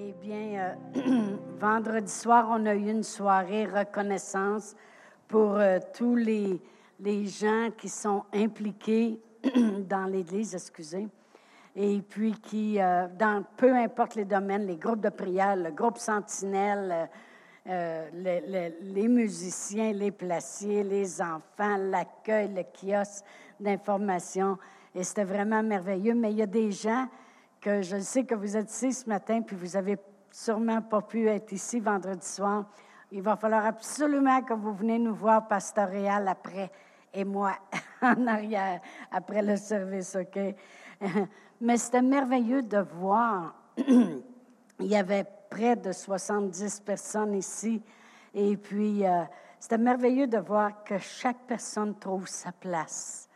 Eh bien, euh, vendredi soir, on a eu une soirée reconnaissance pour euh, tous les, les gens qui sont impliqués dans l'Église, excusez, et puis qui, euh, dans peu importe les domaines, les groupes de prière, le groupe sentinelle, les, les musiciens, les placiers, les enfants, l'accueil, le kiosque d'information. Et c'était vraiment merveilleux. Mais il y a des gens que je sais que vous êtes ici ce matin, puis vous avez sûrement pas pu être ici vendredi soir. Il va falloir absolument que vous venez nous voir, Pasteur Réal, après, et moi, en arrière, après le service, OK? Mais c'était merveilleux de voir. Il y avait près de 70 personnes ici. Et puis, euh, c'était merveilleux de voir que chaque personne trouve sa place.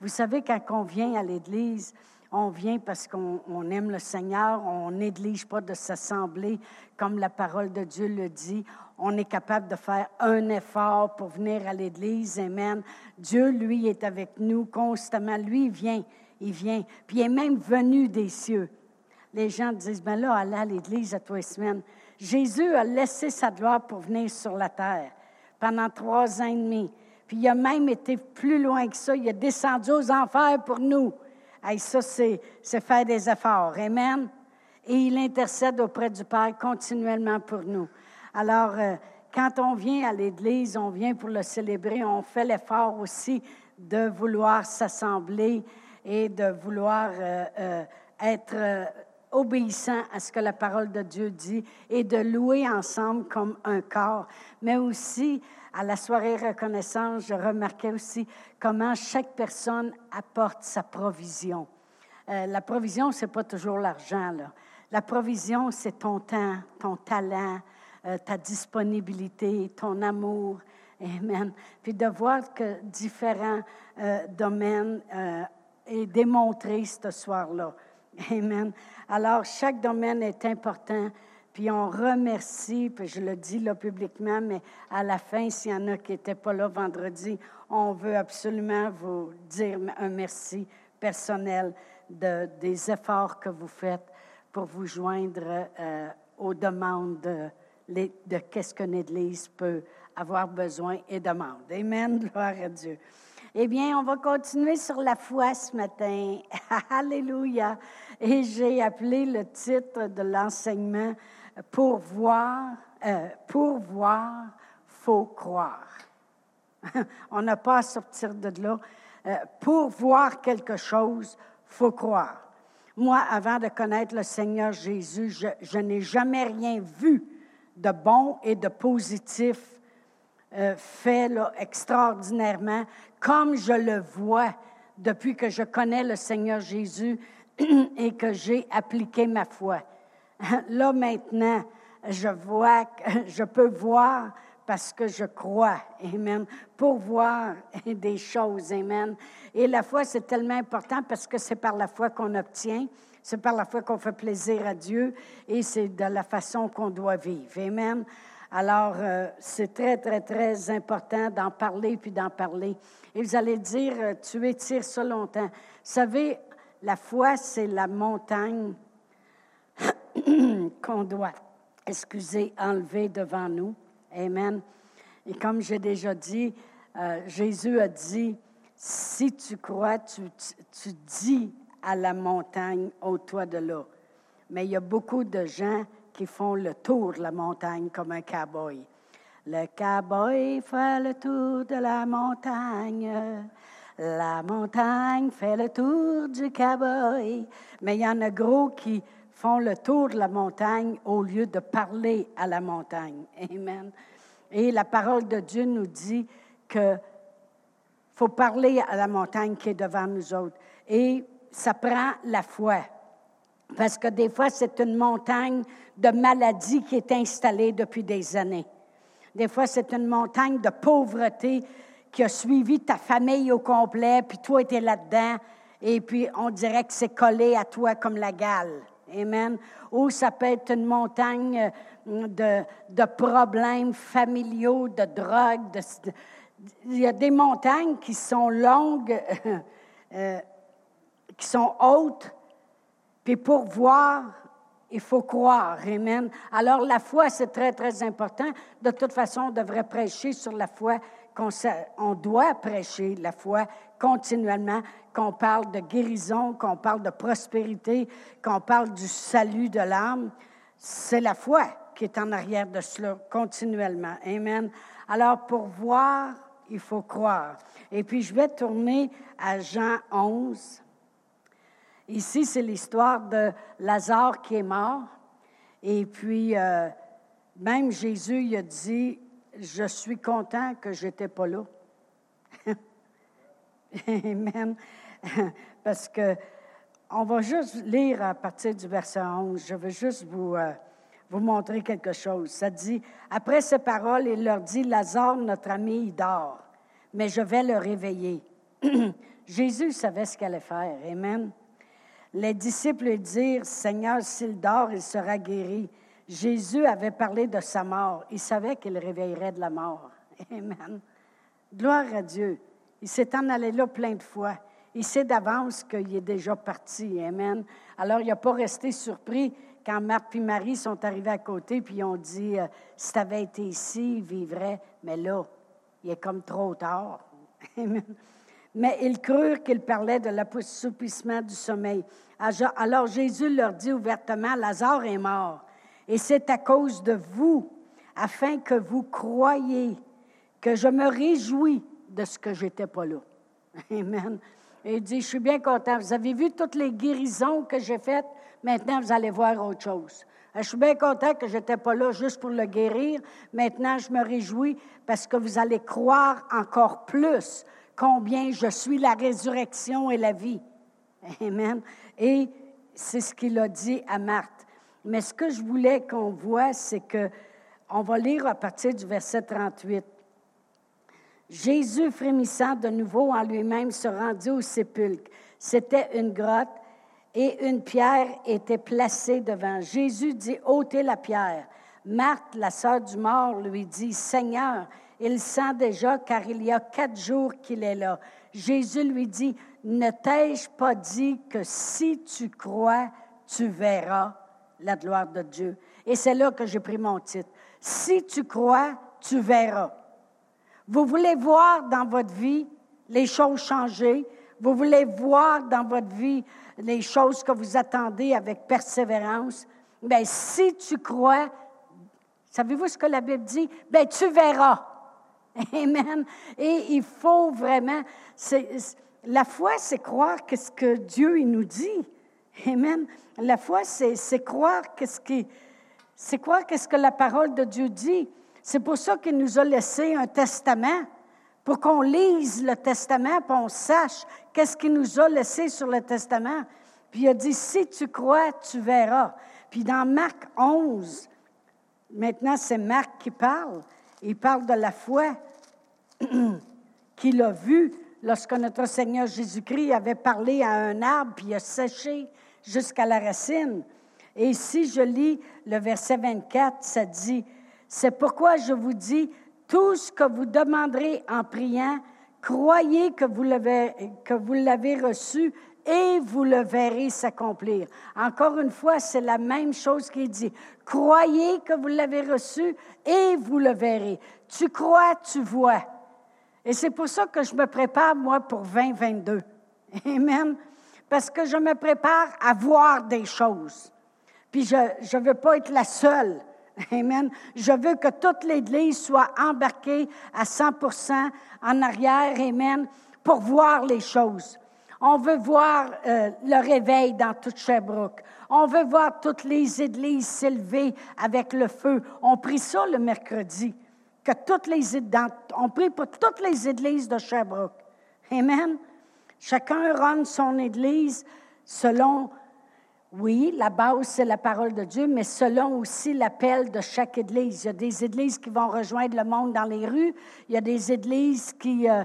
Vous savez, quand on vient à l'Église, on vient parce qu'on on aime le Seigneur, on néglige pas de s'assembler, comme la parole de Dieu le dit. On est capable de faire un effort pour venir à l'Église. Amen. Dieu, lui, est avec nous constamment. Lui, il vient, il vient. Puis il est même venu des cieux. Les gens disent, ben là, allez à l'Église à tous les semaines. Jésus a laissé sa gloire pour venir sur la terre pendant trois ans et demi. Puis il a même été plus loin que ça. Il a descendu aux enfers pour nous. Hey, ça, c'est, faire des efforts. Amen. Et il intercède auprès du Père continuellement pour nous. Alors, euh, quand on vient à l'Église, on vient pour le célébrer, on fait l'effort aussi de vouloir s'assembler et de vouloir euh, euh, être obéissant à ce que la parole de Dieu dit et de louer ensemble comme un corps. Mais aussi, à la soirée reconnaissance, je remarquais aussi comment chaque personne apporte sa provision. Euh, la provision, c'est pas toujours l'argent. La provision, c'est ton temps, ton talent, euh, ta disponibilité, ton amour. Amen. Puis de voir que différents euh, domaines est démontré ce soir-là. Amen. Alors, chaque domaine est important. Puis on remercie, puis je le dis là publiquement, mais à la fin, s'il y en a qui n'étaient pas là vendredi, on veut absolument vous dire un merci personnel de, des efforts que vous faites pour vous joindre euh, aux demandes de, de qu'est-ce qu'une Église peut avoir besoin et demande. Amen, gloire à Dieu. Eh bien, on va continuer sur la foi ce matin. Alléluia. Et j'ai appelé le titre de l'enseignement Pour voir, euh, pour voir, faut croire. On n'a pas à sortir de là. Euh, pour voir quelque chose, faut croire. Moi, avant de connaître le Seigneur Jésus, je, n'ai jamais rien vu de bon et de positif euh, fait là, extraordinairement, comme je le vois depuis que je connais le Seigneur Jésus et que j'ai appliqué ma foi. Là maintenant, je vois, je peux voir parce que je crois, Amen, pour voir des choses, Amen. Et la foi, c'est tellement important parce que c'est par la foi qu'on obtient, c'est par la foi qu'on fait plaisir à Dieu et c'est de la façon qu'on doit vivre, Amen. Alors, euh, c'est très, très, très important d'en parler puis d'en parler. Et vous allez dire, euh, tu étires ça longtemps. Vous savez, la foi, c'est la montagne qu'on doit, excusez, enlever devant nous. Amen. Et comme j'ai déjà dit, euh, Jésus a dit, si tu crois, tu, dis à la montagne, ôte-toi de là. Mais il y a beaucoup de gens qui font le tour de la montagne comme un cowboy. Le cowboy fait le tour de la montagne. La montagne fait le tour du cowboy. Mais il y en a gros qui font le tour de la montagne au lieu de parler à la montagne. Amen. Et la parole de Dieu nous dit que faut parler à la montagne qui est devant nous autres. Et ça prend la foi. Parce que des fois, c'est une montagne de maladie qui est installée depuis des années. Des fois, c'est une montagne de pauvreté qui a suivi ta famille au complet, puis toi, tu es là-dedans, et puis on dirait que c'est collé à toi comme la gale. Amen. Ou ça peut être une montagne euh, de, de problèmes familiaux, de drogue. il y a des montagnes qui sont longues, euh, qui sont hautes, puis pour voir, il faut croire. Amen. Alors, la foi, c'est très, très important. De toute façon, on devrait prêcher sur la foi. On doit prêcher la foi continuellement, qu'on parle de guérison, qu'on parle de prospérité, qu'on parle du salut de l'âme. C'est la foi qui est en arrière de cela continuellement. Amen. Alors, pour voir, il faut croire. Et puis, je vais tourner à Jean 11. Ici, c'est l'histoire de Lazare qui est mort. Et puis, euh, même Jésus, il a dit, je suis content que je n'étais pas là. Amen. Parce que on va juste lire à partir du verset 11. Je veux juste vous, euh, vous montrer quelque chose. Ça dit, après ces paroles, il leur dit, Lazare, notre ami, il dort, mais je vais le réveiller. Jésus savait ce qu'il allait faire. Amen. Les disciples dirent, Seigneur, s'il dort, il sera guéri. Jésus avait parlé de sa mort. Il savait qu'il réveillerait de la mort. Amen. Gloire à Dieu. Il s'est en allé là plein de fois. Il sait d'avance qu'il est déjà parti. Amen. Alors, il n'a pas resté surpris quand Marc et Marie sont arrivés à côté, puis ils ont dit, euh, si tu avais été ici, il vivrait. Mais là, il est comme trop tard. Amen. Mais ils crurent qu'il parlait de l'assoupissement du sommeil. Alors Jésus leur dit ouvertement, Lazare est mort, et c'est à cause de vous, afin que vous croyiez que je me réjouis de ce que j'étais pas là. Amen. Et il dit, je suis bien content. Vous avez vu toutes les guérisons que j'ai faites? Maintenant, vous allez voir autre chose. Je suis bien content que je n'étais pas là juste pour le guérir. Maintenant, je me réjouis parce que vous allez croire encore plus combien je suis la résurrection et la vie. Amen. Et c'est ce qu'il a dit à Marthe. Mais ce que je voulais qu'on voit, c'est que, on va lire à partir du verset 38. Jésus, frémissant de nouveau en lui-même, se rendit au sépulcre. C'était une grotte et une pierre était placée devant. Jésus dit, ôtez la pierre. Marthe, la sœur du mort, lui dit, Seigneur, il sent déjà car il y a quatre jours qu'il est là. Jésus lui dit, ne t'ai-je pas dit que si tu crois, tu verras? La gloire de Dieu. Et c'est là que j'ai pris mon titre. Si tu crois, tu verras. Vous voulez voir dans votre vie les choses changer? Vous voulez voir dans votre vie les choses que vous attendez avec persévérance? Bien, si tu crois, savez-vous ce que la Bible dit? Bien, tu verras. Amen. Et il faut vraiment, la foi, c'est croire que ce que Dieu il nous dit. Amen. La foi, c'est croire qu'est-ce qui, c'est croire qu'est-ce que la parole de Dieu dit. C'est pour ça qu'il nous a laissé un testament, pour qu'on lise le testament, pour qu'on sache qu'est-ce qu'il nous a laissé sur le testament. Puis il a dit, si tu crois, tu verras. Puis dans Marc 11, maintenant c'est Marc qui parle, il parle de la foi qu'il a vue lorsque notre Seigneur Jésus-Christ avait parlé à un arbre, puis il a séché jusqu'à la racine. Et si je lis le verset 24, ça dit, c'est pourquoi je vous dis, tout ce que vous demanderez en priant, croyez que vous l'avez, que vous l'avez reçu et vous le verrez s'accomplir. Encore une fois, c'est la même chose qu'il dit. Croyez que vous l'avez reçu et vous le verrez. Tu crois, tu vois. Et c'est pour ça que je me prépare, moi, pour 2022. Amen. Parce que je me prépare à voir des choses. Puis je ne veux pas être la seule. Amen. Je veux que toute l'Église soit embarquée à 100% en arrière. Amen. Pour voir les choses. On veut voir euh, le réveil dans toute Sherbrooke. On veut voir toutes les églises s'élever avec le feu. On prie ça le mercredi. Que toutes les, on prie pour toutes les églises de Sherbrooke. Amen. Chacun rend son église selon oui, la base, c'est la parole de Dieu, mais selon aussi l'appel de chaque Église. Il y a des Églises qui vont rejoindre le monde dans les rues. Il y a des Églises qui euh,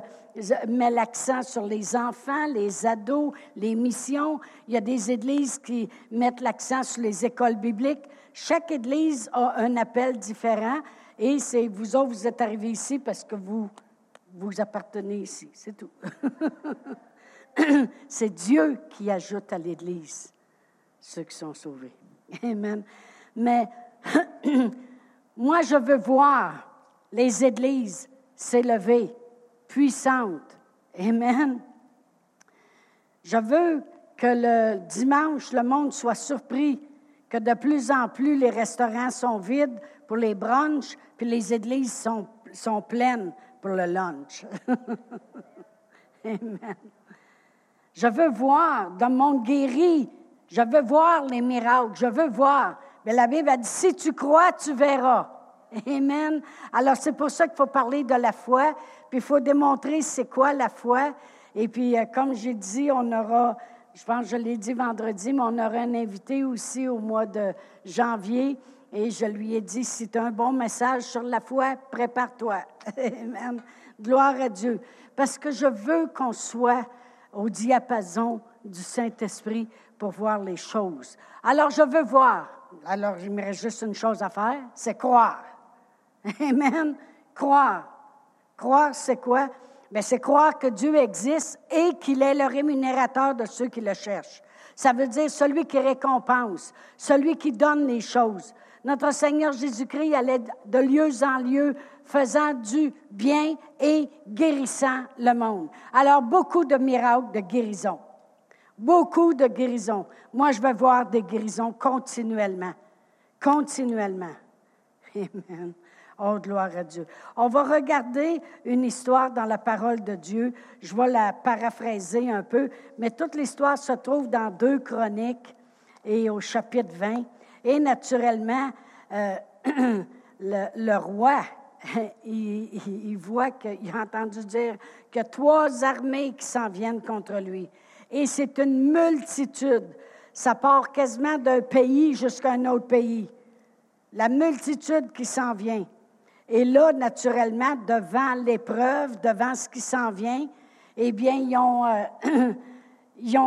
mettent l'accent sur les enfants, les ados, les missions. Il y a des Églises qui mettent l'accent sur les écoles bibliques. Chaque Église a un appel différent. Et c'est vous autres, vous êtes arrivés ici parce que vous appartenez ici. C'est tout. c'est Dieu qui ajoute à l'Église ceux qui sont sauvés. Amen. Mais moi, je veux voir les églises s'élever, puissantes. Amen. Je veux que le dimanche, le monde soit surpris que de plus en plus les restaurants sont vides pour les brunchs, puis les églises sont, sont pleines pour le lunch. Amen. Je veux voir dans mon guéri, je veux voir les miracles, je veux voir. Mais la Bible a dit, si tu crois, tu verras. Amen. Alors c'est pour ça qu'il faut parler de la foi, puis il faut démontrer c'est quoi la foi. Et puis, euh, comme j'ai dit, on aura, je pense que je l'ai dit vendredi, mais on aura un invité aussi au mois de janvier. Et je lui ai dit, si tu as un bon message sur la foi, prépare-toi. Amen. Gloire à Dieu. Parce que je veux qu'on soit au diapason du Saint-Esprit pour voir les choses. Alors, je veux voir. Alors, il me reste juste une chose à faire, c'est croire. Amen. Croire. Croire, c'est quoi? Bien, c'est croire que Dieu existe et qu'il est le rémunérateur de ceux qui le cherchent. Ça veut dire celui qui récompense, celui qui donne les choses. Notre Seigneur Jésus-Christ allait de lieu en lieu faisant du bien et guérissant le monde. Alors, beaucoup de miracles de guérison. Beaucoup de guérisons. Moi, je vais voir des guérisons continuellement. Continuellement. Amen. Oh, gloire à Dieu. On va regarder une histoire dans la parole de Dieu. Je vais la paraphraser un peu, mais toute l'histoire se trouve dans deux chroniques et au chapitre 20. Et naturellement, euh, le, roi, il, voit qu'il a entendu dire que trois armées qui s'en viennent contre lui. Et c'est une multitude. Ça part quasiment d'un pays jusqu'à un autre pays. La multitude qui s'en vient. Et là, naturellement, devant l'épreuve, devant ce qui s'en vient, eh bien, euh, il y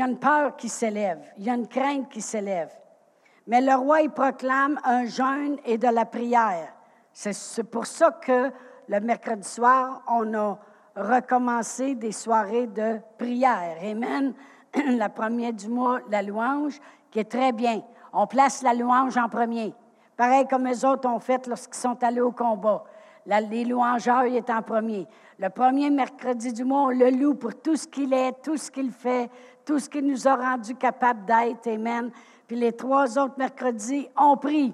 a une peur qui s'élève, il y a une crainte qui s'élève. Mais le roi, il proclame un jeûne et de la prière. C'est pour ça que le mercredi soir, on a recommencé des soirées de prière. Amen. La première du mois, la louange, qui est très bien. On place la louange en premier. Pareil comme les autres ont fait lorsqu'ils sont allés au combat. les louangeurs y est en premier. Le premier mercredi du mois, on le loue pour tout ce qu'il est, tout ce qu'il fait, tout ce qu'il nous a rendu capable d'être. Amen. Puis les trois autres mercredis, on prie.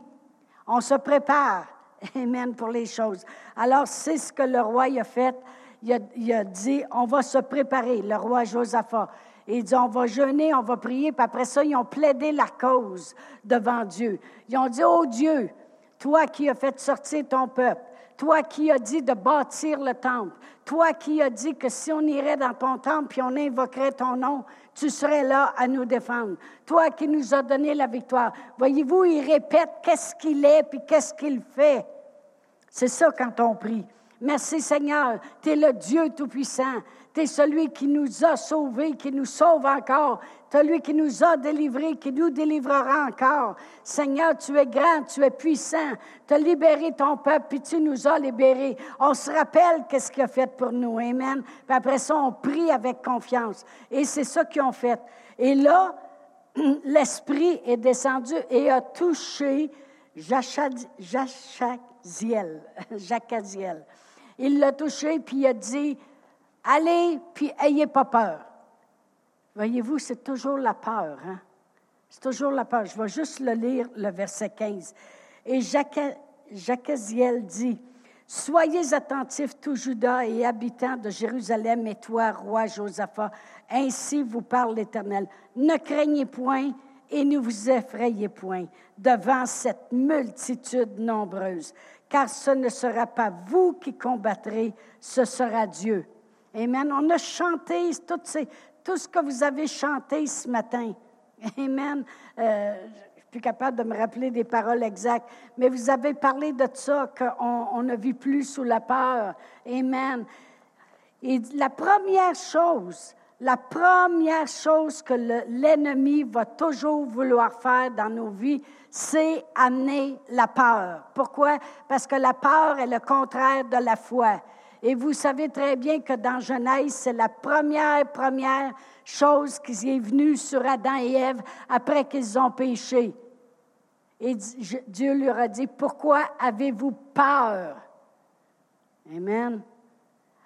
On se prépare. Amen pour les choses. Alors, c'est ce que le roi a fait. Il a, dit, on va se préparer, le roi Josaphat. Il dit, on va jeûner, on va prier, puis après ça, ils ont plaidé la cause devant Dieu. Ils ont dit, oh Dieu, toi qui as fait sortir ton peuple, toi qui as dit de bâtir le temple, toi qui as dit que si on irait dans ton temple puis on invoquerait ton nom, tu serais là à nous défendre. Toi qui nous as donné la victoire. Voyez-vous, il répète qu'est-ce qu'il est puis qu'est-ce qu'il fait. C'est ça quand on prie. Merci Seigneur, tu es le Dieu Tout-Puissant. Tu es celui qui nous a sauvés, qui nous sauve encore. Celui qui nous a délivrés, qui nous délivrera encore. Seigneur, tu es grand, tu es puissant. Tu as libéré ton peuple, puis tu nous as libérés. On se rappelle qu'est-ce qu'il a fait pour nous. Amen. Puis après ça, on prie avec confiance. Et c'est ça qu'ils ont fait. Et là, l'Esprit est descendu et a touché Jachaziel. Jachaziel. Il l'a touché, puis il a dit, allez, puis ayez pas peur. Voyez-vous, c'est toujours la peur. Hein? C'est toujours la peur. Je vais juste le lire, le verset 15. Et Jacaziel dit, Soyez attentifs, tout Judas et habitants de Jérusalem, et toi, roi Josaphat, ainsi vous parle l'Éternel. Ne craignez point et ne vous effrayez point devant cette multitude nombreuse, car ce ne sera pas vous qui combattrez, ce sera Dieu. Amen. On a chanté tout, ce que vous avez chanté ce matin. Amen. Euh, je suis plus capable de me rappeler des paroles exactes, mais vous avez parlé de ça, qu'on ne vit plus sous la peur. Amen. Et la première chose, la première chose que l'ennemi va toujours vouloir faire dans nos vies, c'est amener la peur. Pourquoi? Parce que la peur est le contraire de la foi. Et vous savez très bien que dans Genèse, c'est la première, première chose qui est venue sur Adam et Ève après qu'ils ont péché. Et Dieu leur a dit, pourquoi avez-vous peur? Amen.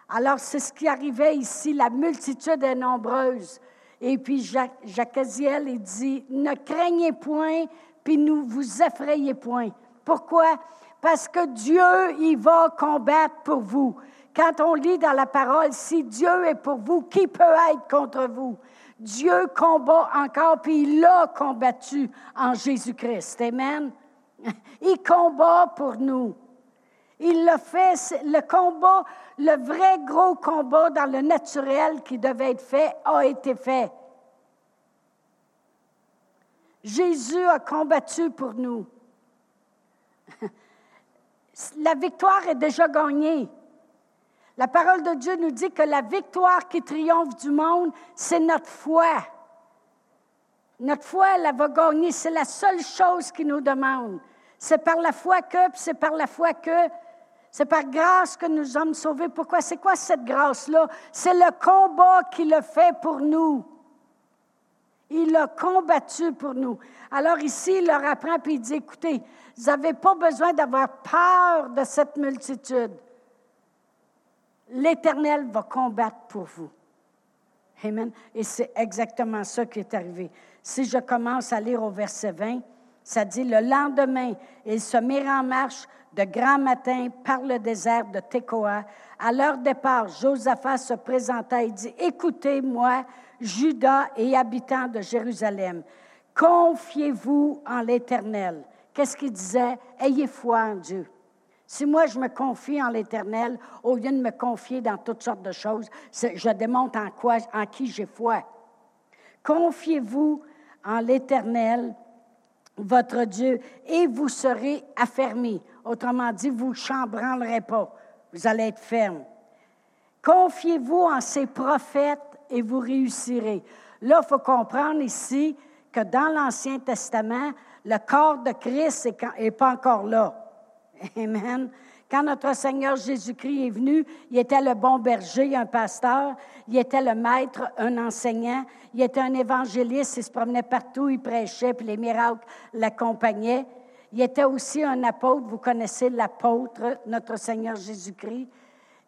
Alors, c'est ce qui arrivait ici. La multitude est nombreuse. Et puis, Jacques, Jacques il dit, ne craignez point, puis ne vous effrayez point. Pourquoi? Parce que Dieu, il va combattre pour vous. Quand on lit dans la parole, si Dieu est pour vous, qui peut être contre vous? Dieu combat encore, puis il l'a combattu en Jésus-Christ. Amen. Il combat pour nous. Il l'a fait, le combat, le vrai gros combat dans le naturel qui devait être fait a été fait. Jésus a combattu pour nous. La victoire est déjà gagnée. La parole de Dieu nous dit que la victoire qui triomphe du monde, c'est notre foi. Notre foi, elle va gagner. C'est la seule chose qui nous demande. C'est par la foi que, c'est par la foi que, c'est par grâce que nous sommes sauvés. Pourquoi? C'est quoi cette grâce-là? C'est le combat qu'il a fait pour nous. Il a combattu pour nous. Alors ici, il leur apprend puis il dit, écoutez, vous n'avez pas besoin d'avoir peur de cette multitude. L'Éternel va combattre pour vous. Amen. Et c'est exactement ça qui est arrivé. Si je commence à lire au verset 20, ça dit, le lendemain, ils se mirent en marche de grand matin par le désert de Tekoa. À leur départ, Josaphat se présenta et dit, écoutez-moi, Judas et habitants de Jérusalem, confiez-vous en l'Éternel. Qu'est-ce qu'il disait? Ayez foi en Dieu. Si moi, je me confie en l'Éternel, au lieu de me confier dans toutes sortes de choses, je démontre en, quoi, qui j'ai foi. Confiez-vous en l'Éternel, votre Dieu, et vous serez affermis. Autrement dit, vous ne chambranlerez pas. Vous allez être ferme. Confiez-vous en ses prophètes et vous réussirez. Là, il faut comprendre ici que dans l'Ancien Testament, le corps de Christ n'est pas encore là. Amen. Quand notre Seigneur Jésus-Christ est venu, il était le bon berger, un pasteur, il était le maître, un enseignant, il était un évangéliste, il se promenait partout, il prêchait, puis les miracles l'accompagnaient. Il était aussi un apôtre, vous connaissez l'apôtre, notre Seigneur Jésus-Christ,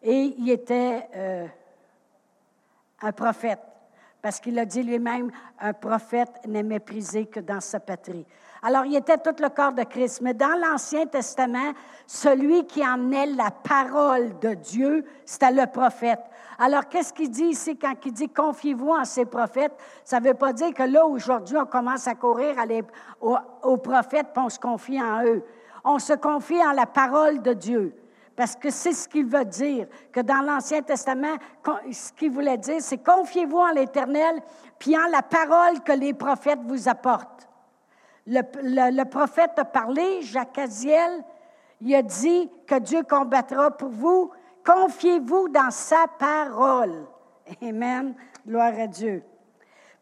et il était euh, un prophète, parce qu'il a dit lui-même, un prophète n'est méprisé que dans sa patrie. Alors, il était tout le corps de Christ. Mais dans l'Ancien Testament, celui qui emmenait la parole de Dieu, c'était le prophète. Alors, qu'est-ce qu'il dit ici quand il dit confiez-vous en ces prophètes? Ça ne veut pas dire que là, aujourd'hui, on commence à courir aux, prophètes et on se confie en eux. On se confie en la parole de Dieu. Parce que c'est ce qu'il veut dire, que dans l'Ancien Testament, ce qu'il voulait dire, c'est confiez-vous en l'Éternel, puis en la parole que les prophètes vous apportent. Le, prophète a parlé, Jacques Aziel, il a dit que Dieu combattra pour vous. Confiez-vous dans sa parole. Amen. Gloire à Dieu.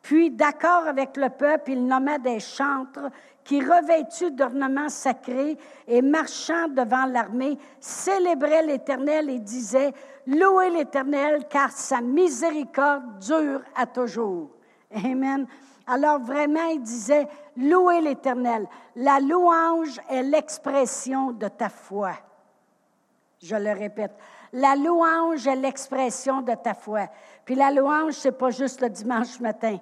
Puis, d'accord avec le peuple, il nomma des chantres qui, revêtus d'ornements sacrés et marchant devant l'armée, célébraient l'Éternel et disaient, Louez l'Éternel, car sa miséricorde dure à toujours. Amen. Alors vraiment, il disait, louez l'Éternel. La louange est l'expression de ta foi. Je le répète. La louange est l'expression de ta foi. Puis la louange, c'est pas juste le dimanche matin.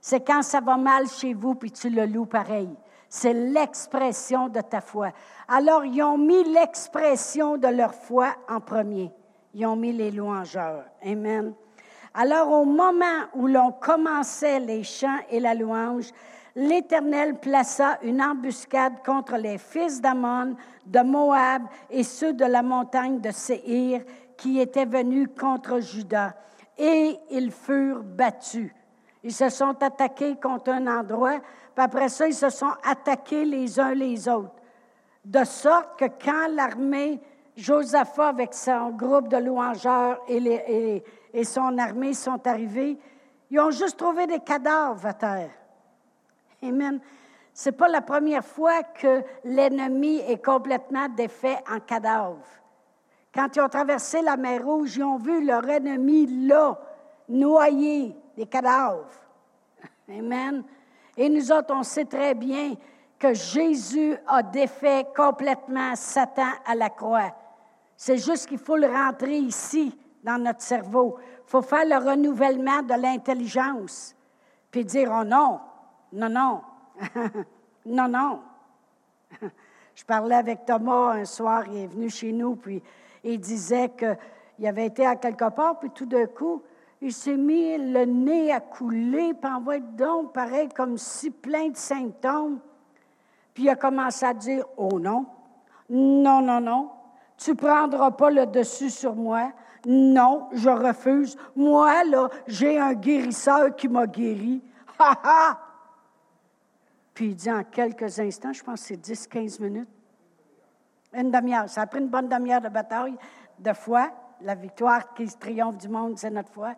C'est quand ça va mal chez vous, puis tu le loues pareil. C'est l'expression de ta foi. Alors, ils ont mis l'expression de leur foi en premier. Ils ont mis les louangeurs. Amen. Alors au moment où l'on commençait les chants et la louange, l'Éternel plaça une embuscade contre les fils d'Ammon, de Moab et ceux de la montagne de Séhir qui étaient venus contre Juda. Et ils furent battus. Ils se sont attaqués contre un endroit, puis après ça, ils se sont attaqués les uns les autres. De sorte que quand l'armée, Josaphat avec son groupe de louangeurs et, les, son armée sont arrivés, ils ont juste trouvé des cadavres à terre. Amen. Ce n'est pas la première fois que l'ennemi est complètement défait en cadavre. Quand ils ont traversé la mer Rouge, ils ont vu leur ennemi là, noyé, des cadavres. Amen. Et nous autres, on sait très bien que Jésus a défait complètement Satan à la croix. C'est juste qu'il faut le rentrer ici, dans notre cerveau. Il faut faire le renouvellement de l'intelligence. Puis dire, oh non, non, non, non, non. Je parlais avec Thomas un soir, il est venu chez nous, puis il disait qu'il avait été à quelque part, puis tout d'un coup, il s'est mis le nez à couler, puis en être donc, pareil, comme si plein de symptômes. Puis il a commencé à dire Oh non, non, non, non, tu prendras pas le dessus sur moi. Non, je refuse. Moi, là, j'ai un guérisseur qui m'a guéri. Ha ha! Puis il dit en quelques instants, je pense que c'est 10-15 minutes, une demi-heure. Ça a pris une bonne demi-heure de bataille, de foi. La victoire qui triomphe du monde, c'est notre foi.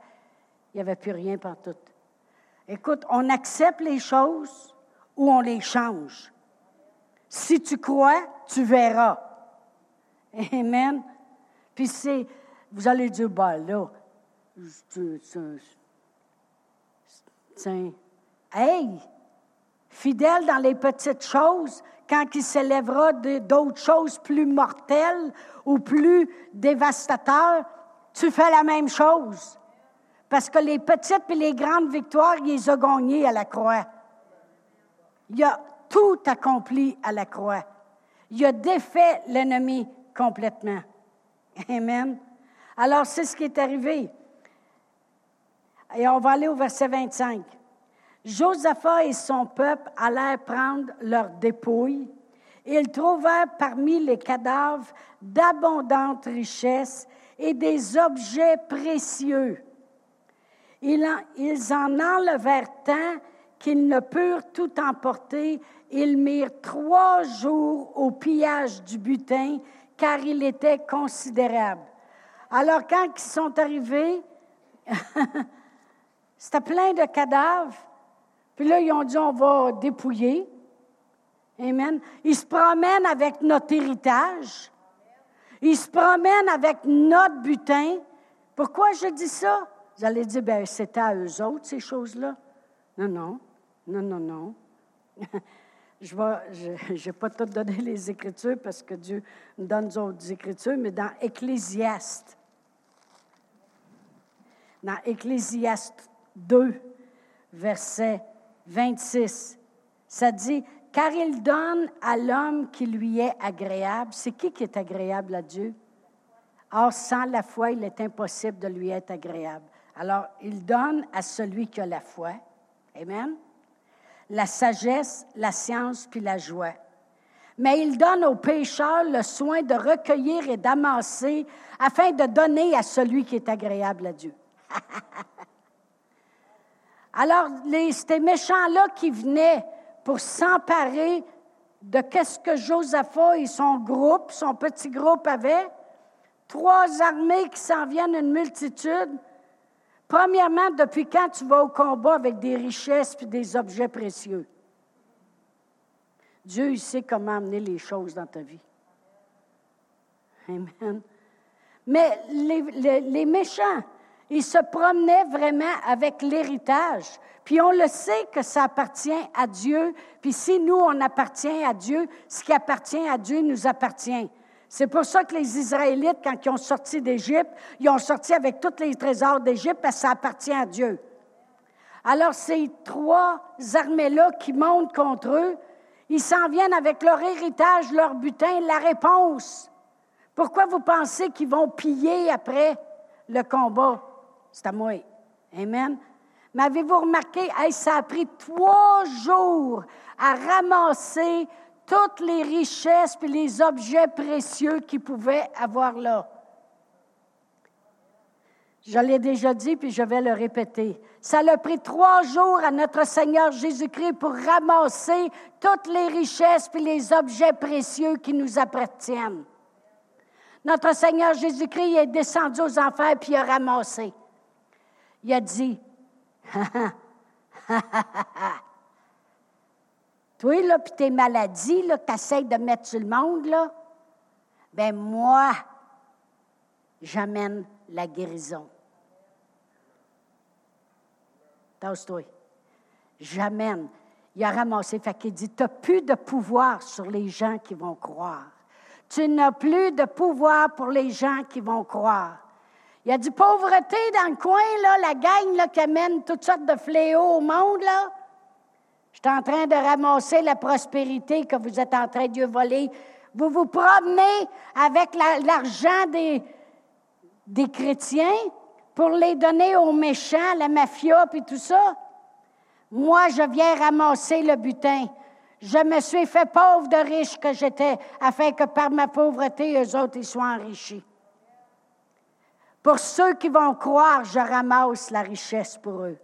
Il n'y avait plus rien tout. Écoute, on accepte les choses ou on les change. Si tu crois, tu verras. Amen. Puis c'est, vous allez dire, bah là, tiens, hey, fidèle dans les petites choses, quand il s'élèvera d'autres choses plus mortelles ou plus dévastateurs, tu fais la même chose. Parce que les petites et les grandes victoires, il les a gagnées à la croix. Il a tout accompli à la croix. Il a défait l'ennemi complètement. Amen. Alors, c'est ce qui est arrivé. Et on va aller au verset 25. Josaphat et son peuple allèrent prendre leurs dépouilles. Ils trouvèrent parmi les cadavres d'abondantes richesses et des objets précieux. Ils en, enlevèrent tant qu'ils ne purent tout emporter. Ils mirent trois jours au pillage du butin, car il était considérable. Alors, quand ils sont arrivés, c'était plein de cadavres. Puis là, ils ont dit, on va dépouiller. Amen. Ils se promènent avec notre héritage. Ils se promènent avec notre butin. Pourquoi je dis ça? Vous allez dire, ben c'était à eux autres, ces choses-là. Non, non, non, non, non. je ne vais pas tout donner les Écritures parce que Dieu nous donne d'autres Écritures, mais dans Ecclésiaste, dans Ecclésiaste 2, verset 26, ça dit, car il donne à l'homme qui lui est agréable. C'est qui qui est agréable à Dieu? Or, sans la foi, il est impossible de lui être agréable. Alors, il donne à celui qui a la foi. Amen. La sagesse, la science, puis la joie. Mais il donne aux pécheurs le soin de recueillir et d'amasser afin de donner à celui qui est agréable à Dieu. Alors, ces méchants-là qui venaient pour s'emparer de qu'est-ce que Josaphat et son groupe, son petit groupe avaient, trois armées qui s'en viennent, une multitude, Premièrement, depuis quand tu vas au combat avec des richesses et des objets précieux? Dieu, il sait comment amener les choses dans ta vie. Amen. Mais les, méchants, ils se promenaient vraiment avec l'héritage. Puis on le sait que ça appartient à Dieu. Puis si nous, on appartient à Dieu, ce qui appartient à Dieu nous appartient. C'est pour ça que les Israélites, quand ils ont sorti d'Égypte, ils ont sorti avec tous les trésors d'Égypte parce que ça appartient à Dieu. Alors ces trois armées-là qui montent contre eux, ils s'en viennent avec leur héritage, leur butin, la réponse. Pourquoi vous pensez qu'ils vont piller après le combat? C'est à moi. Amen. Mais avez-vous remarqué, ça a pris trois jours à ramasser toutes les richesses et les objets précieux qu'ils pouvaient avoir là? Je l'ai déjà dit, puis je vais le répéter. Ça a pris trois jours à notre Seigneur Jésus-Christ pour ramasser toutes les richesses et les objets précieux qui nous appartiennent. Notre Seigneur Jésus-Christ est descendu aux enfers puis a ramassé. Il a dit, Toi, là, puis tes maladies, là, que essaies de mettre sur le monde, là, ben moi, j'amène la guérison. Tasse-toi. J'amène. Il a ramassé, fait qu'il dit, tu n'as plus de pouvoir sur les gens qui vont croire. Tu n'as plus de pouvoir pour les gens qui vont croire. Il y a du pauvreté dans le coin, là, la gang là, qui amène toutes sortes de fléaux au monde. Là. Je suis en train de ramasser la prospérité que vous êtes en train de voler. Vous vous promenez avec l'argent des, des chrétiens pour les donner aux méchants, la mafia, puis tout ça. Moi, je viens ramasser le butin. Je me suis fait pauvre de riche que j'étais, afin que par ma pauvreté, eux autres, ils soient enrichis. Pour ceux qui vont croire, je ramasse la richesse pour eux.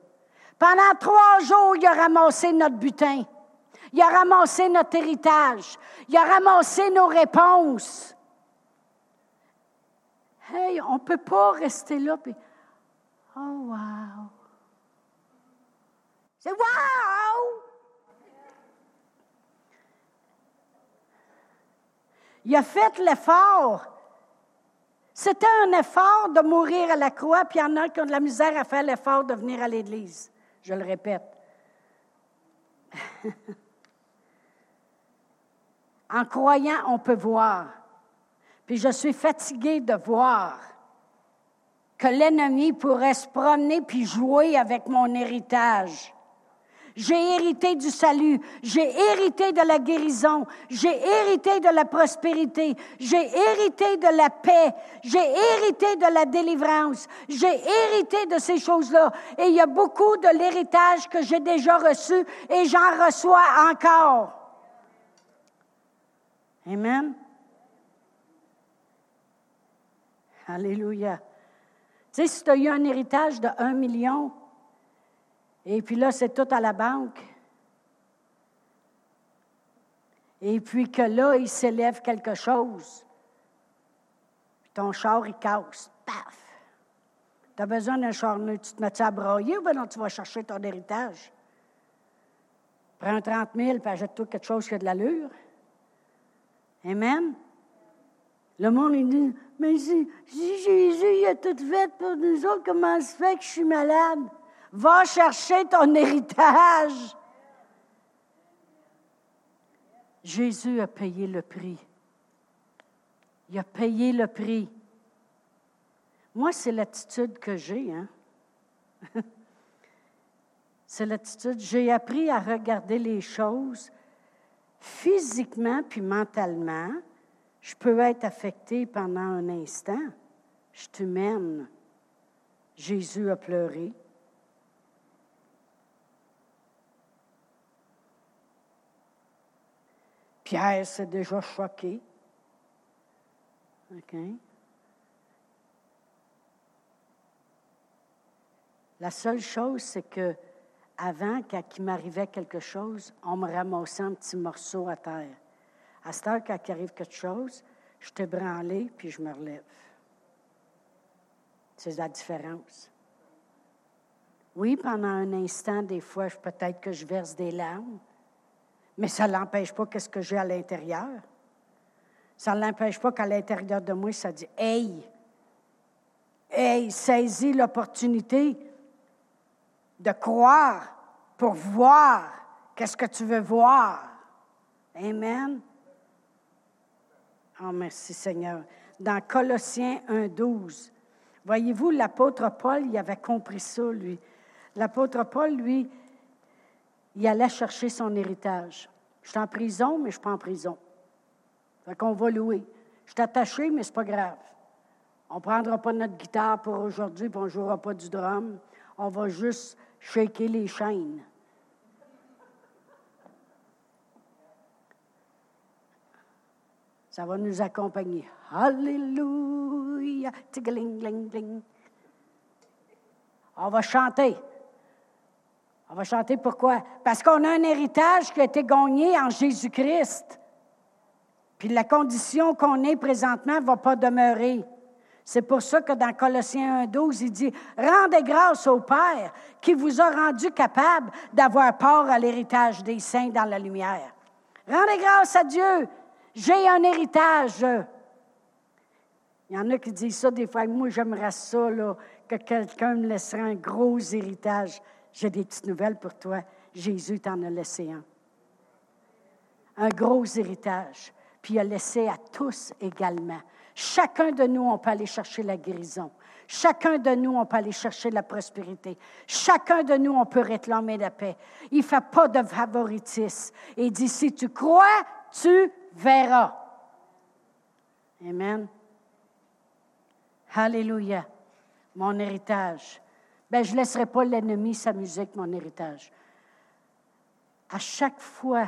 Pendant trois jours, il a ramassé notre butin. Il a ramassé notre héritage. Il a ramassé nos réponses. Hey, on ne peut pas rester là. Oh, wow. C'est wow! Il a fait l'effort c'était un effort de mourir à la croix, puis il y en a qui ont de la misère à faire l'effort de venir à l'Église. Je le répète. en croyant, on peut voir. Puis je suis fatiguée de voir que l'ennemi pourrait se promener puis jouer avec mon héritage. J'ai hérité du salut, j'ai hérité de la guérison, j'ai hérité de la prospérité, j'ai hérité de la paix, j'ai hérité de la délivrance, j'ai hérité de ces choses-là. Et il y a beaucoup de l'héritage que j'ai déjà reçu et j'en reçois encore. Amen. Alléluia. Tu sais, si tu as eu un héritage de un million, et puis là, c'est tout à la banque. Et puis que là, il s'élève quelque chose. Puis ton char, il casse. Paf! Tu as besoin d'un char neuf. Tu te mets à broyer ou bien tu vas chercher ton héritage? Prends 30 000 puis achète-toi quelque chose qui a de l'allure. Amen? Le monde, il dit, mais si, si Jésus, il a tout fait pour nous autres, comment se fait que je suis malade? Va chercher ton héritage. Jésus a payé le prix. Il a payé le prix. Moi, c'est l'attitude que j'ai. Hein? c'est l'attitude. J'ai appris à regarder les choses physiquement puis mentalement. Je peux être affecté pendant un instant. Je suis. Jésus a pleuré. Pierre s'est déjà choqué. OK? La seule chose, c'est que avant, quand il m'arrivait quelque chose, on me ramassait un petit morceau à terre. À cette heure, quand il arrive quelque chose, je t'ai branlé, puis je me relève. C'est la différence. Oui, pendant un instant, des fois, peut-être que je verse des larmes, mais ça ne l'empêche pas qu'est-ce que j'ai à l'intérieur. Ça ne l'empêche pas qu'à l'intérieur de moi, ça dit Hey, hey, saisis l'opportunité de croire pour voir qu'est-ce que tu veux voir. Amen. Oh, merci Seigneur. Dans Colossiens 1,12, voyez-vous, l'apôtre Paul, il avait compris ça, lui. L'apôtre Paul, lui, il allait chercher son héritage. Je suis en prison, mais je ne suis pas en prison. Fait qu'on va louer. Je suis attaché, mais ce n'est pas grave. On ne prendra pas notre guitare pour aujourd'hui, puis on ne jouera pas du drum. On va juste shaker les chaînes. Ça va nous accompagner. Alléluia. On va chanter. On va chanter pourquoi? Parce qu'on a un héritage qui a été gagné en Jésus-Christ. Puis la condition qu'on est présentement ne va pas demeurer. C'est pour ça que dans Colossiens 1.12, il dit, Rendez grâce au Père qui vous a rendu capable d'avoir part à l'héritage des saints dans la lumière. Rendez grâce à Dieu. J'ai un héritage. Il y en a qui disent ça des fois. Moi, j'aimerais ça, là, que quelqu'un me laisserait un gros héritage. J'ai des petites nouvelles pour toi. Jésus t'en a laissé un. Un gros héritage. Puis il a laissé à tous également. Chacun de nous, on peut aller chercher la guérison. Chacun de nous, on peut aller chercher la prospérité. Chacun de nous, on peut réclamer la paix. Il ne fait pas de favoritisme. Il dit, si tu crois, tu verras. Amen. Alléluia. Mon héritage. Ben, je ne laisserai pas l'ennemi s'amuser avec mon héritage. À chaque fois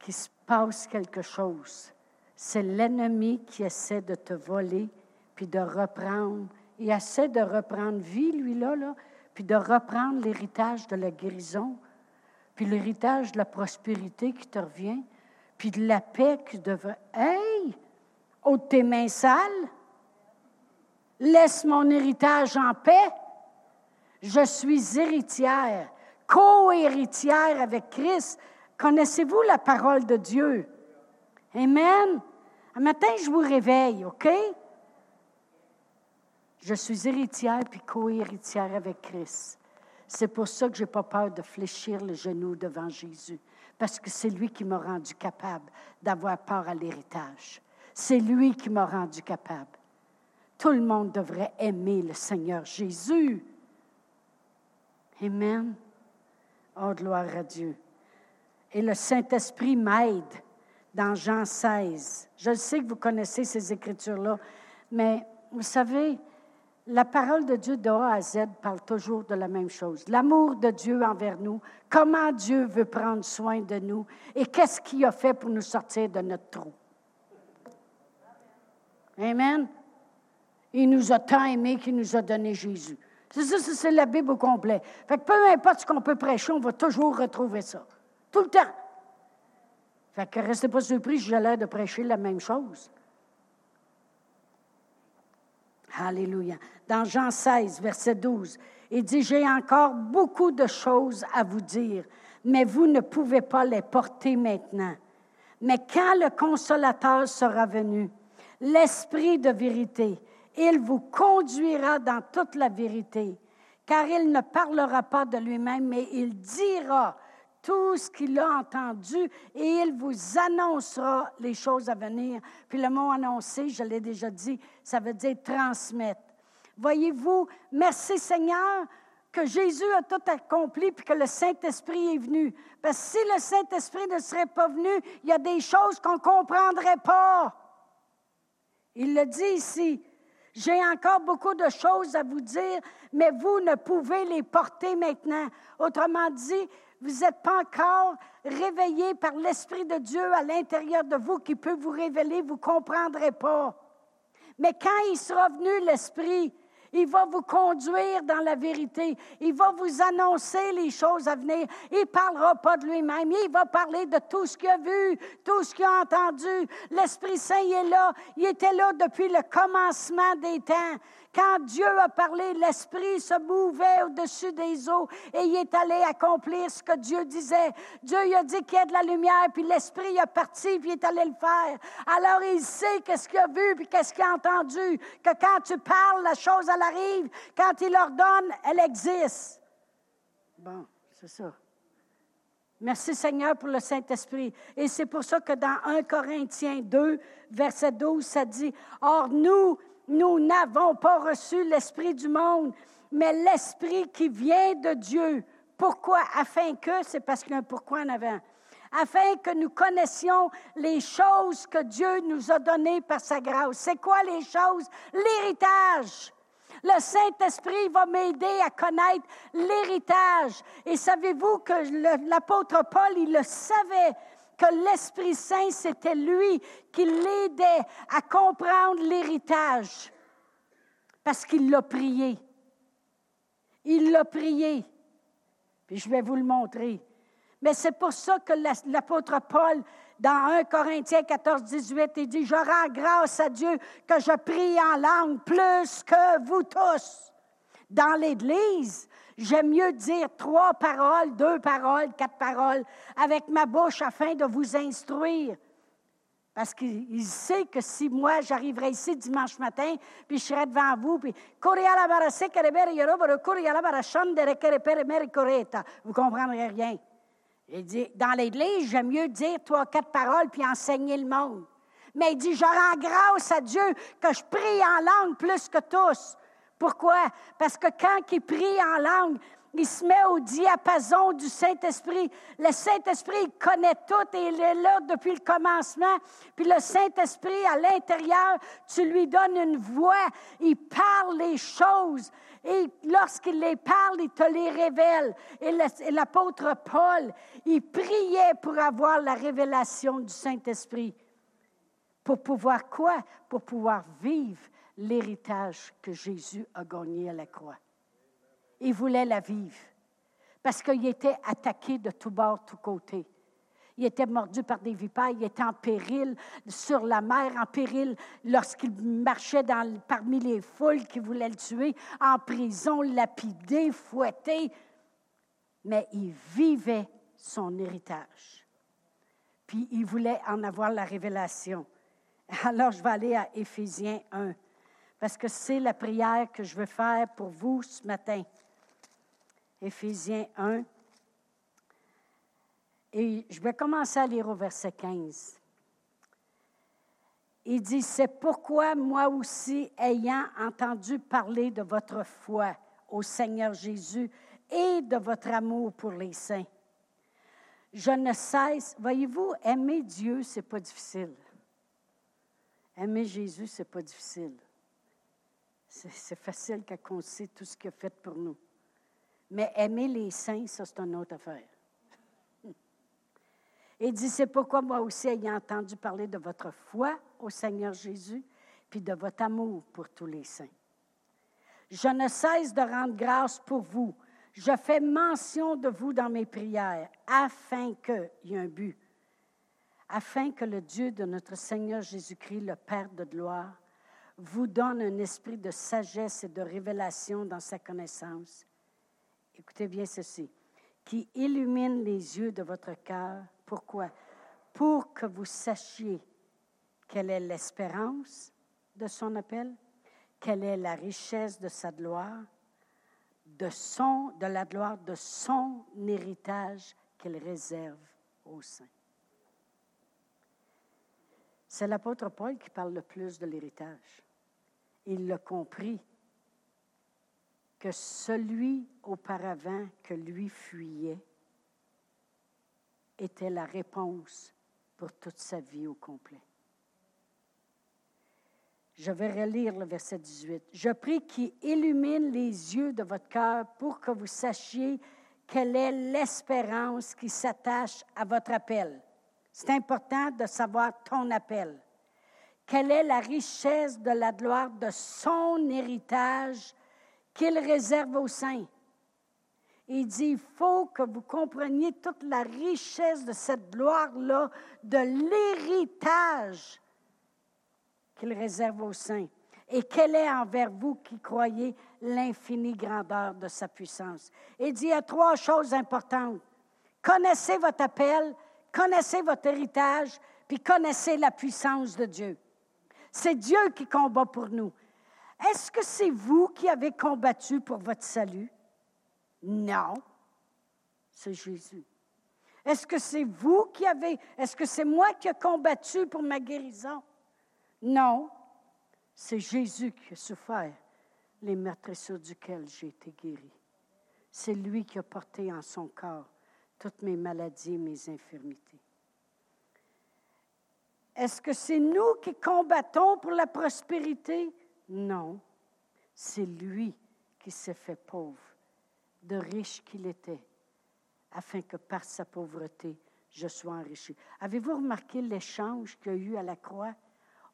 qu'il se passe quelque chose, c'est l'ennemi qui essaie de te voler, puis de reprendre. Il essaie de reprendre vie, lui-là, là, puis de reprendre l'héritage de la guérison, puis l'héritage de la prospérité qui te revient, puis de la paix qui devrait. Hey! Ôte tes mains sales. Laisse mon héritage en paix. Je suis héritière, co-héritière avec Christ. Connaissez-vous la parole de Dieu? Amen. Un matin, je vous réveille, OK? Je suis héritière puis co-héritière avec Christ. C'est pour ça que je n'ai pas peur de fléchir le genou devant Jésus, parce que c'est lui qui m'a rendu capable d'avoir part à l'héritage. C'est lui qui m'a rendu capable. Tout le monde devrait aimer le Seigneur Jésus. Amen. Oh, gloire à Dieu. Et le Saint-Esprit m'aide dans Jean 16. Je sais que vous connaissez ces écritures-là, mais vous savez, la parole de Dieu de A à Z parle toujours de la même chose. L'amour de Dieu envers nous, comment Dieu veut prendre soin de nous et qu'est-ce qu'il a fait pour nous sortir de notre trou. Amen. Il nous a tant aimés qu'il nous a donné Jésus. C'est ça, c'est la Bible au complet. Fait que peu importe ce qu'on peut prêcher, on va toujours retrouver ça. Tout le temps. Fait que restez pas surpris j'ai l'air de prêcher la même chose. Alléluia. Dans Jean 16, verset 12, il dit, j'ai encore beaucoup de choses à vous dire, mais vous ne pouvez pas les porter maintenant. Mais quand le consolateur sera venu, l'Esprit de vérité, il vous conduira dans toute la vérité, car il ne parlera pas de lui-même, mais il dira tout ce qu'il a entendu et il vous annoncera les choses à venir. Puis le mot annoncer, je l'ai déjà dit, ça veut dire transmettre. Voyez-vous, merci Seigneur que Jésus a tout accompli puis que le Saint-Esprit est venu. Parce que si le Saint-Esprit ne serait pas venu, il y a des choses qu'on ne comprendrait pas. Il le dit ici. J'ai encore beaucoup de choses à vous dire, mais vous ne pouvez les porter maintenant. Autrement dit, vous n'êtes pas encore réveillé par l'Esprit de Dieu à l'intérieur de vous qui peut vous révéler, vous ne comprendrez pas. Mais quand il sera venu l'Esprit, il va vous conduire dans la vérité. Il va vous annoncer les choses à venir. Il ne parlera pas de lui-même. Il va parler de tout ce qu'il a vu, tout ce qu'il a entendu. L'Esprit Saint est là. Il était là depuis le commencement des temps. Quand Dieu a parlé, l'Esprit se mouvait au-dessus des eaux et il est allé accomplir ce que Dieu disait. Dieu il a dit qu'il y a de la lumière, puis l'Esprit est parti, puis il est allé le faire. Alors il sait qu'est-ce qu'il a vu, puis qu'est-ce qu'il a entendu. Que quand tu parles, la chose, elle arrive. Quand il ordonne, elle existe. Bon, c'est ça. Merci Seigneur pour le Saint-Esprit. Et c'est pour ça que dans 1 Corinthiens 2, verset 12, ça dit, Or nous, nous n'avons pas reçu l'Esprit du monde, mais l'Esprit qui vient de Dieu. Pourquoi? Afin que, c'est parce qu'il y a un pourquoi en avant. Afin que nous connaissions les choses que Dieu nous a données par sa grâce. C'est quoi les choses? L'héritage. Le Saint-Esprit va m'aider à connaître l'héritage. Et savez-vous que l'apôtre Paul, il le savait que l'Esprit Saint, c'était lui qui l'aidait à comprendre l'héritage, parce qu'il l'a prié. Il l'a prié. Puis je vais vous le montrer. Mais c'est pour ça que l'apôtre Paul, dans 1 Corinthiens 14, 18, il dit, je rends grâce à Dieu que je prie en langue plus que vous tous. Dans l'Église, J'aime mieux dire trois paroles, deux paroles, quatre paroles avec ma bouche afin de vous instruire. Parce qu'il sait que si moi, j'arriverais ici dimanche matin, puis je serais devant vous, puis vous comprendrez rien. Il dit, dans l'Église, j'aime mieux dire trois, quatre paroles, puis enseigner le monde. Mais il dit, je rends grâce à Dieu que je prie en langue plus que tous. Pourquoi? Parce que quand il prie en langue, il se met au diapason du Saint-Esprit. Le Saint-Esprit connaît tout et il est là depuis le commencement. Puis le Saint-Esprit, à l'intérieur, tu lui donnes une voix. Il parle les choses. Et lorsqu'il les parle, il te les révèle. Et l'apôtre Paul, il priait pour avoir la révélation du Saint-Esprit. Pour pouvoir quoi? Pour pouvoir vivre l'héritage que Jésus a gagné à la croix. Il voulait la vivre parce qu'il était attaqué de tous bords, tous côtés. Il était mordu par des vipères, il était en péril sur la mer, en péril lorsqu'il marchait parmi les foules qui voulaient le tuer, en prison, lapidé, fouetté. Mais il vivait son héritage. Puis il voulait en avoir la révélation. Alors je vais aller à Éphésiens 1, parce que c'est la prière que je veux faire pour vous ce matin. Éphésiens 1. Et je vais commencer à lire au verset 15. Il dit, c'est pourquoi moi aussi, ayant entendu parler de votre foi au Seigneur Jésus et de votre amour pour les saints, je ne cesse, voyez-vous, aimer Dieu, c'est pas difficile. Aimer Jésus, c'est pas difficile. C'est facile quand on sait tout ce qu'il a fait pour nous. Mais aimer les saints, ça, c'est une autre affaire. Il dit, c'est pourquoi moi aussi, ayant entendu parler de votre foi au Seigneur Jésus, puis de votre amour pour tous les saints. Je ne cesse de rendre grâce pour vous. Je fais mention de vous dans mes prières, afin que, il y a un but, afin que le Dieu de notre Seigneur Jésus-Christ, le Père de gloire, vous donne un esprit de sagesse et de révélation dans sa connaissance écoutez bien ceci, qui illumine les yeux de votre cœur. Pourquoi? Pour que vous sachiez quelle est l'espérance de son appel, quelle est la richesse de sa gloire, de, son, de la gloire de son héritage qu'il réserve aux saints. C'est l'apôtre Paul qui parle le plus de l'héritage. Il l'a compris que celui auparavant que lui fuyait était la réponse pour toute sa vie au complet. Je vais relire le verset 18. Je prie qu'il illumine les yeux de votre cœur pour que vous sachiez quelle est l'espérance qui s'attache à votre appel. C'est important de savoir ton appel. Quelle est la richesse de la gloire de son héritage qu'il réserve aux saints? Il dit, il faut que vous compreniez toute la richesse de cette gloire-là, de l'héritage qu'il réserve aux saints. Et quelle est envers vous qui croyez l'infinie grandeur de sa puissance? Il dit, il y a trois choses importantes. Connaissez votre appel, connaissez votre héritage, puis connaissez la puissance de Dieu. C'est Dieu qui combat pour nous. Est-ce que c'est vous qui avez combattu pour votre salut? Non, c'est Jésus. Est-ce que c'est vous qui avez, est-ce que c'est moi qui ai combattu pour ma guérison? Non, c'est Jésus qui a souffert les meurtrissures duquel j'ai été guéri. C'est lui qui a porté en son corps toutes mes maladies et mes infirmités. Est-ce que c'est nous qui combattons pour la prospérité? Non, c'est lui qui s'est fait pauvre, de riche qu'il était, afin que par sa pauvreté, je sois enrichi. Avez-vous remarqué l'échange qu'il y a eu à la croix?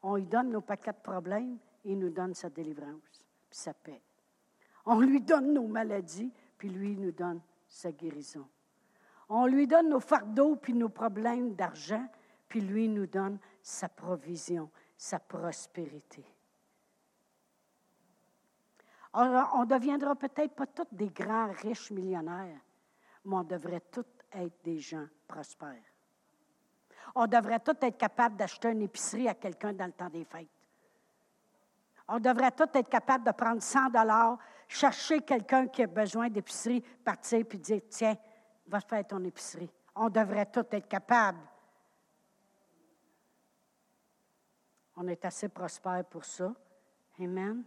On lui donne nos paquets de problèmes et il nous donne sa délivrance, puis sa paix. On lui donne nos maladies, puis lui nous donne sa guérison. On lui donne nos fardeaux, puis nos problèmes d'argent, puis lui nous donne sa provision, sa prospérité. On ne deviendra peut-être pas tous des grands riches millionnaires, mais on devrait tous être des gens prospères. On devrait tous être capable d'acheter une épicerie à quelqu'un dans le temps des fêtes. On devrait tous être capable de prendre 100 dollars, chercher quelqu'un qui a besoin d'épicerie, partir puis dire Tiens, va faire ton épicerie. On devrait tous être capable. On est assez prospère pour ça. Amen.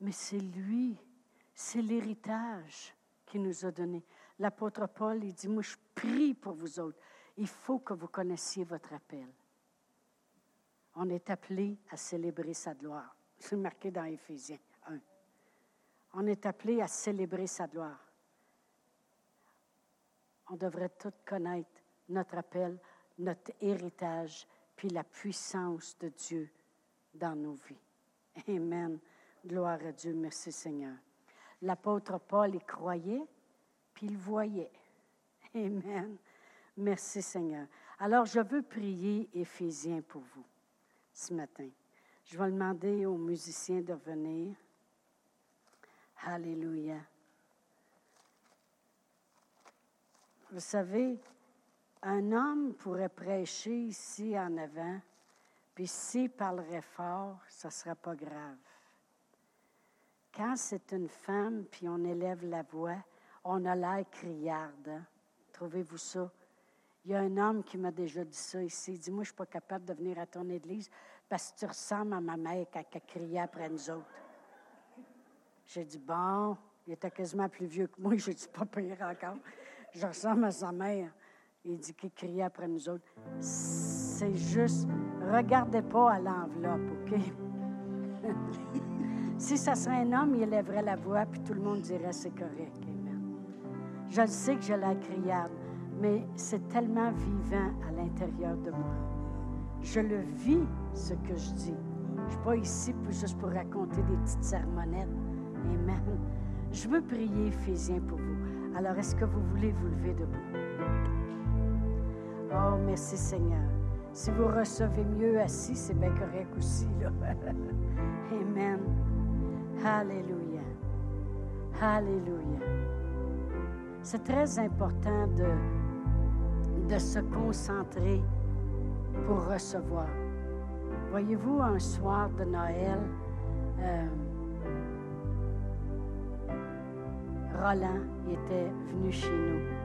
Mais c'est lui, c'est l'héritage qu'il nous a donné. L'apôtre Paul, il dit, moi je prie pour vous autres. Il faut que vous connaissiez votre appel. On est appelé à célébrer sa gloire. C'est marqué dans Éphésiens 1. On est appelé à célébrer sa gloire. On devrait tous connaître notre appel, notre héritage, puis la puissance de Dieu dans nos vies. Amen. Gloire à Dieu. Merci Seigneur. L'apôtre Paul y croyait, puis il voyait. Amen. Merci Seigneur. Alors, je veux prier Éphésiens pour vous ce matin. Je vais demander aux musiciens de venir. Alléluia. Vous savez, un homme pourrait prêcher ici en avant, puis s'il parlerait fort, ça ne sera pas grave. Quand c'est une femme, puis on élève la voix, on a l'air criarde. Hein? Trouvez-vous ça? Il y a un homme qui m'a déjà dit ça ici. Il dit Moi, je ne suis pas capable de venir à ton église parce que tu ressembles à ma mère quand elle criait après nous autres. J'ai dit Bon, il était quasiment plus vieux que moi. J'ai dit Pas pire encore. Je ressemble à sa mère. Il dit qu'il criait après nous autres. C'est juste, regardez pas à l'enveloppe, OK? Si ça serait un homme, il élèverait la voix, puis tout le monde dirait c'est correct. Amen. Je sais que je la criade, mais c'est tellement vivant à l'intérieur de moi. Je le vis, ce que je dis. Je ne suis pas ici juste pour raconter des petites sermonnettes. Amen. Je veux prier, Éphésiens, pour vous. Alors, est-ce que vous voulez vous lever debout? Oh, merci Seigneur. Si vous recevez mieux assis, c'est bien correct aussi. Là. Amen. Alléluia. Alléluia. C'est très important de, se concentrer pour recevoir. Voyez-vous, un soir de Noël, euh, Roland était venu chez nous.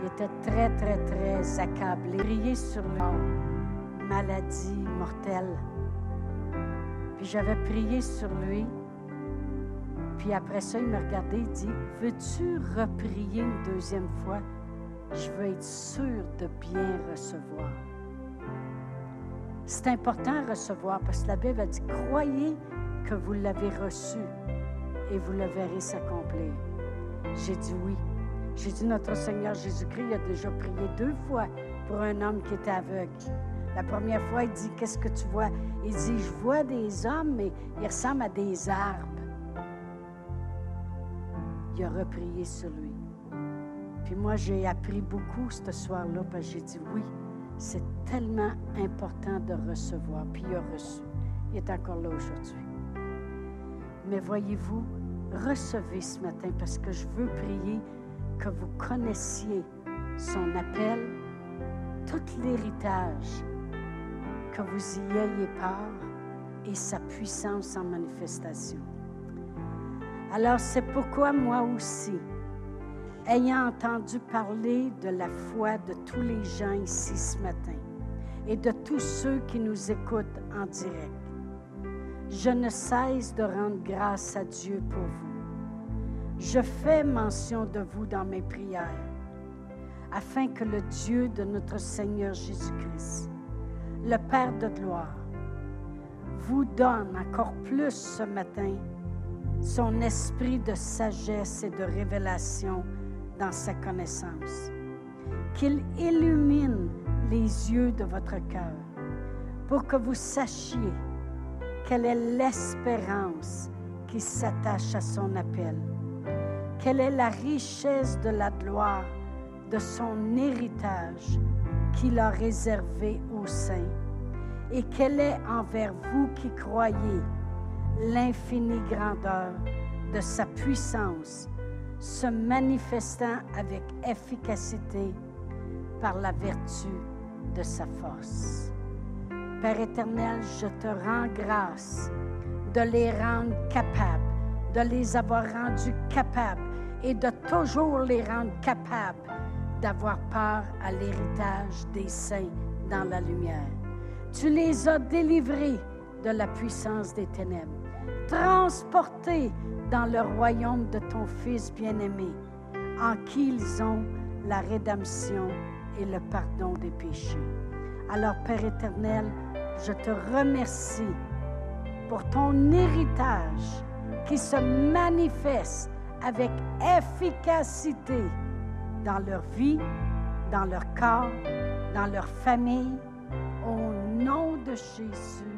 Il était très, très, très accablé. Prié sur le maladie mortelle. Puis j'avais prié sur lui. Puis après ça, il me regardait et dit Veux-tu reprier une deuxième fois? Je veux être sûr de bien recevoir. C'est important à recevoir parce que la Bible a dit Croyez que vous l'avez reçu et vous le verrez s'accomplir. J'ai dit oui. J'ai dit Notre Seigneur Jésus-Christ a déjà prié deux fois pour un homme qui était aveugle. La première fois, il dit Qu'est-ce que tu vois? Il dit Je vois des hommes, mais ils ressemblent à des arbres il a reprié sur lui. Puis moi, j'ai appris beaucoup ce soir-là, parce que j'ai dit oui, c'est tellement important de recevoir. Puis il a reçu. Il est encore là aujourd'hui. Mais voyez-vous, recevez ce matin parce que je veux prier que vous connaissiez son appel, tout l'héritage, que vous y ayez part et sa puissance en manifestation. Alors c'est pourquoi moi aussi, ayant entendu parler de la foi de tous les gens ici ce matin et de tous ceux qui nous écoutent en direct, je ne cesse de rendre grâce à Dieu pour vous. Je fais mention de vous dans mes prières, afin que le Dieu de notre Seigneur Jésus-Christ, le Père de gloire, vous donne encore plus ce matin son esprit de sagesse et de révélation dans sa connaissance. Qu'il illumine les yeux de votre cœur pour que vous sachiez quelle est l'espérance qui s'attache à son appel, quelle est la richesse de la gloire de son héritage qu'il a réservé aux saints, et quelle est envers vous qui croyez l'infinie grandeur de sa puissance se manifestant avec efficacité par la vertu de sa force. Père éternel, je te rends grâce de les rendre capables, de les avoir rendus capables et de toujours les rendre capables d'avoir part à l'héritage des saints dans la lumière. Tu les as délivrés de la puissance des ténèbres, transportés dans le royaume de ton Fils bien-aimé, en qui ils ont la rédemption et le pardon des péchés. Alors, Père éternel, je te remercie pour ton héritage qui se manifeste avec efficacité dans leur vie, dans leur corps, dans leur famille, au nom de Jésus.